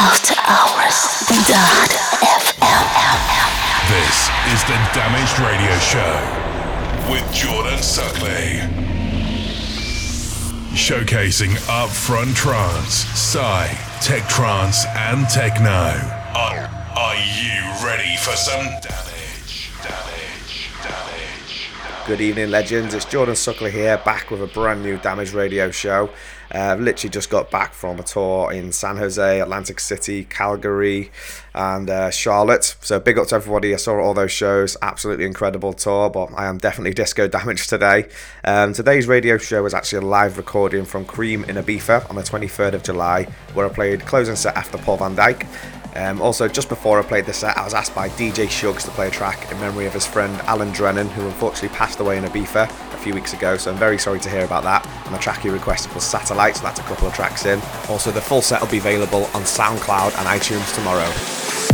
After Hours. Dot FM. This is the Damaged Radio Show with Jordan Suckley. Showcasing upfront trance, psy, tech trance, and techno. Are, are you ready for some damage? Good evening, legends. It's Jordan Suckley here, back with a brand new Damage Radio show. Uh, I've literally just got back from a tour in San Jose, Atlantic City, Calgary, and uh, Charlotte. So big up to everybody. I saw all those shows. Absolutely incredible tour, but I am definitely disco damaged today. Um, today's radio show is actually a live recording from Cream in Ibiza on the 23rd of July, where I played closing set after Paul van Dyk. Um, also, just before I played the set, I was asked by DJ Shugs to play a track in memory of his friend Alan Drennan, who unfortunately passed away in Ibiza a few weeks ago. So I'm very sorry to hear about that. And the track he requested was Satellite, so that's a couple of tracks in. Also, the full set will be available on SoundCloud and iTunes tomorrow.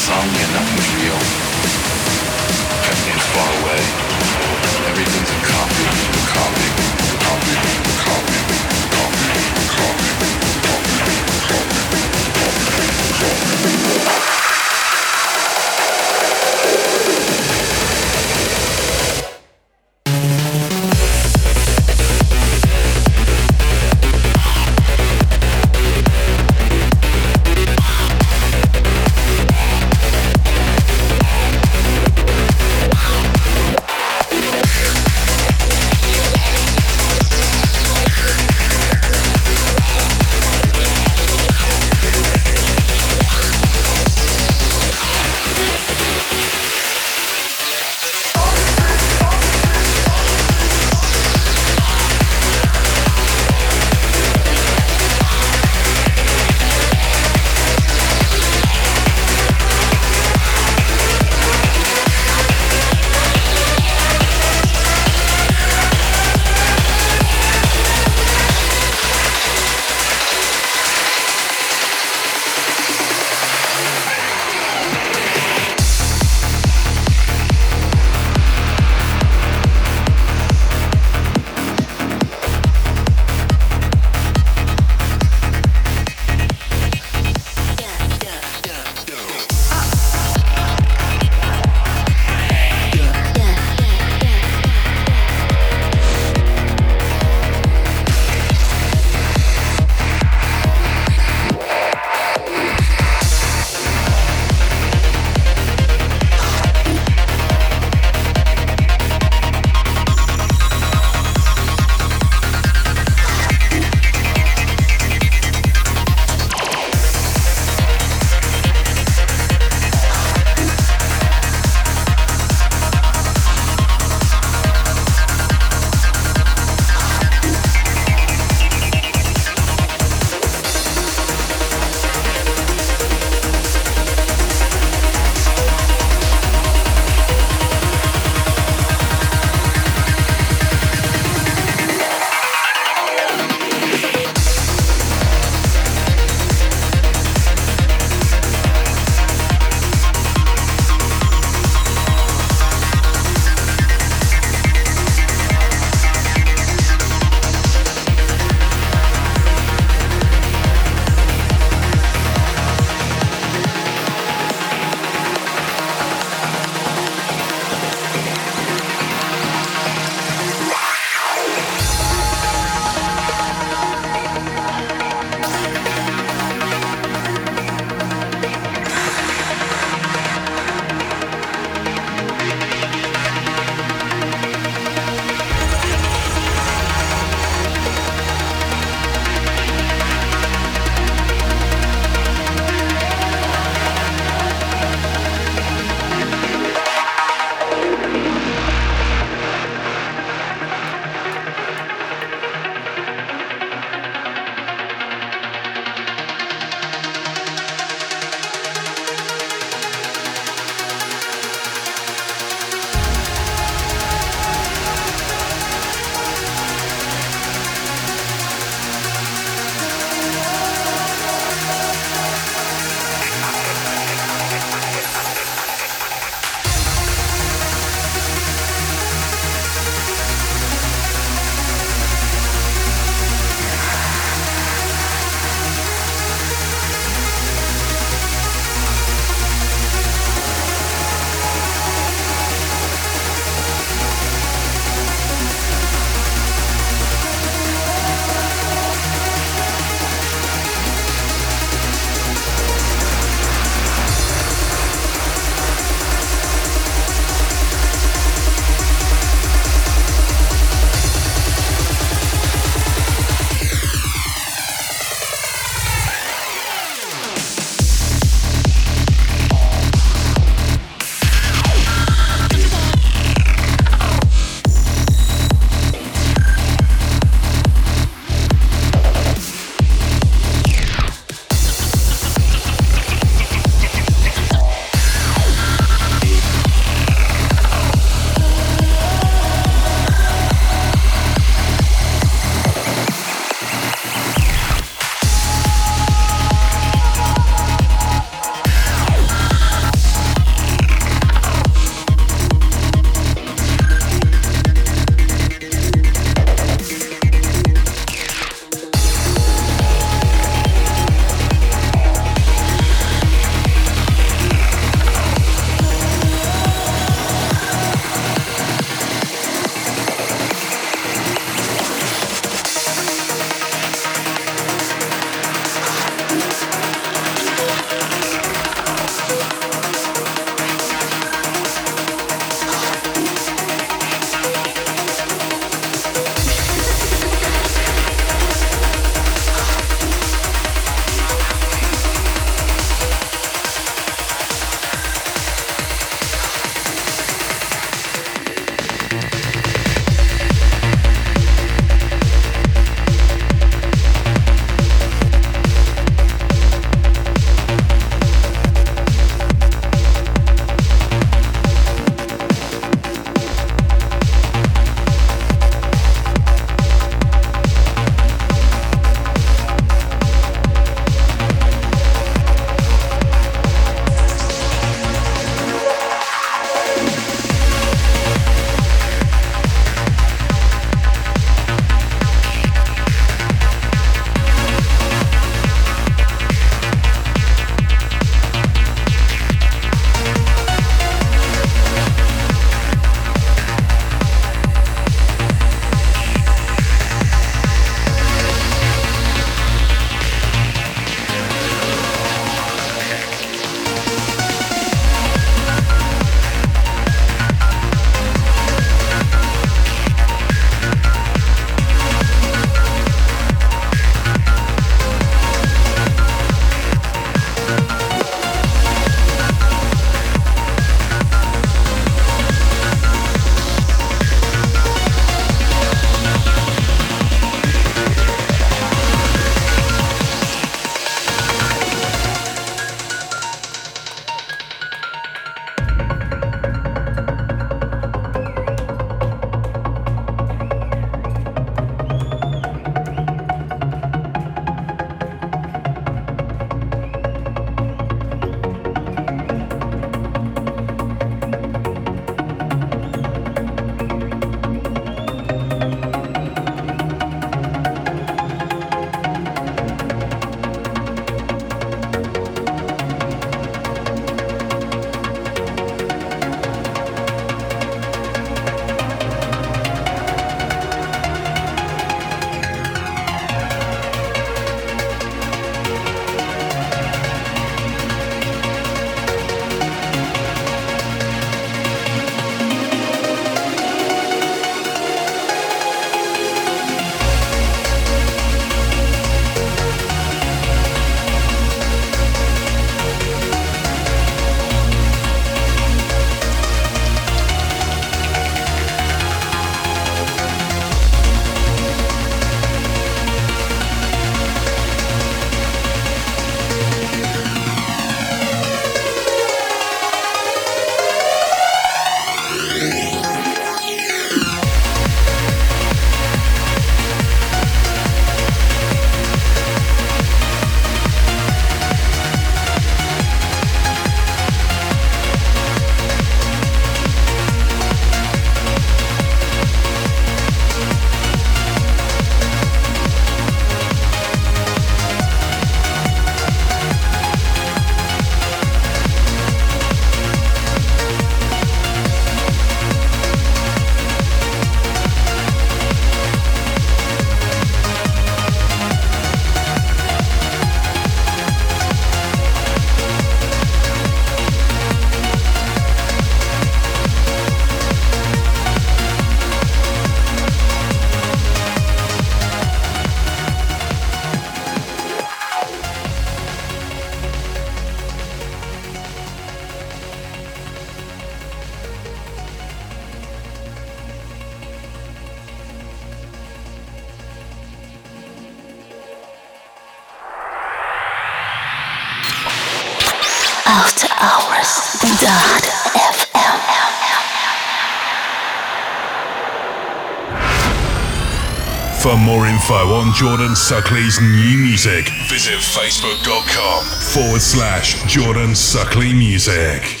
Info on Jordan Suckley's new music, visit facebook.com forward slash Jordan Suckley Music.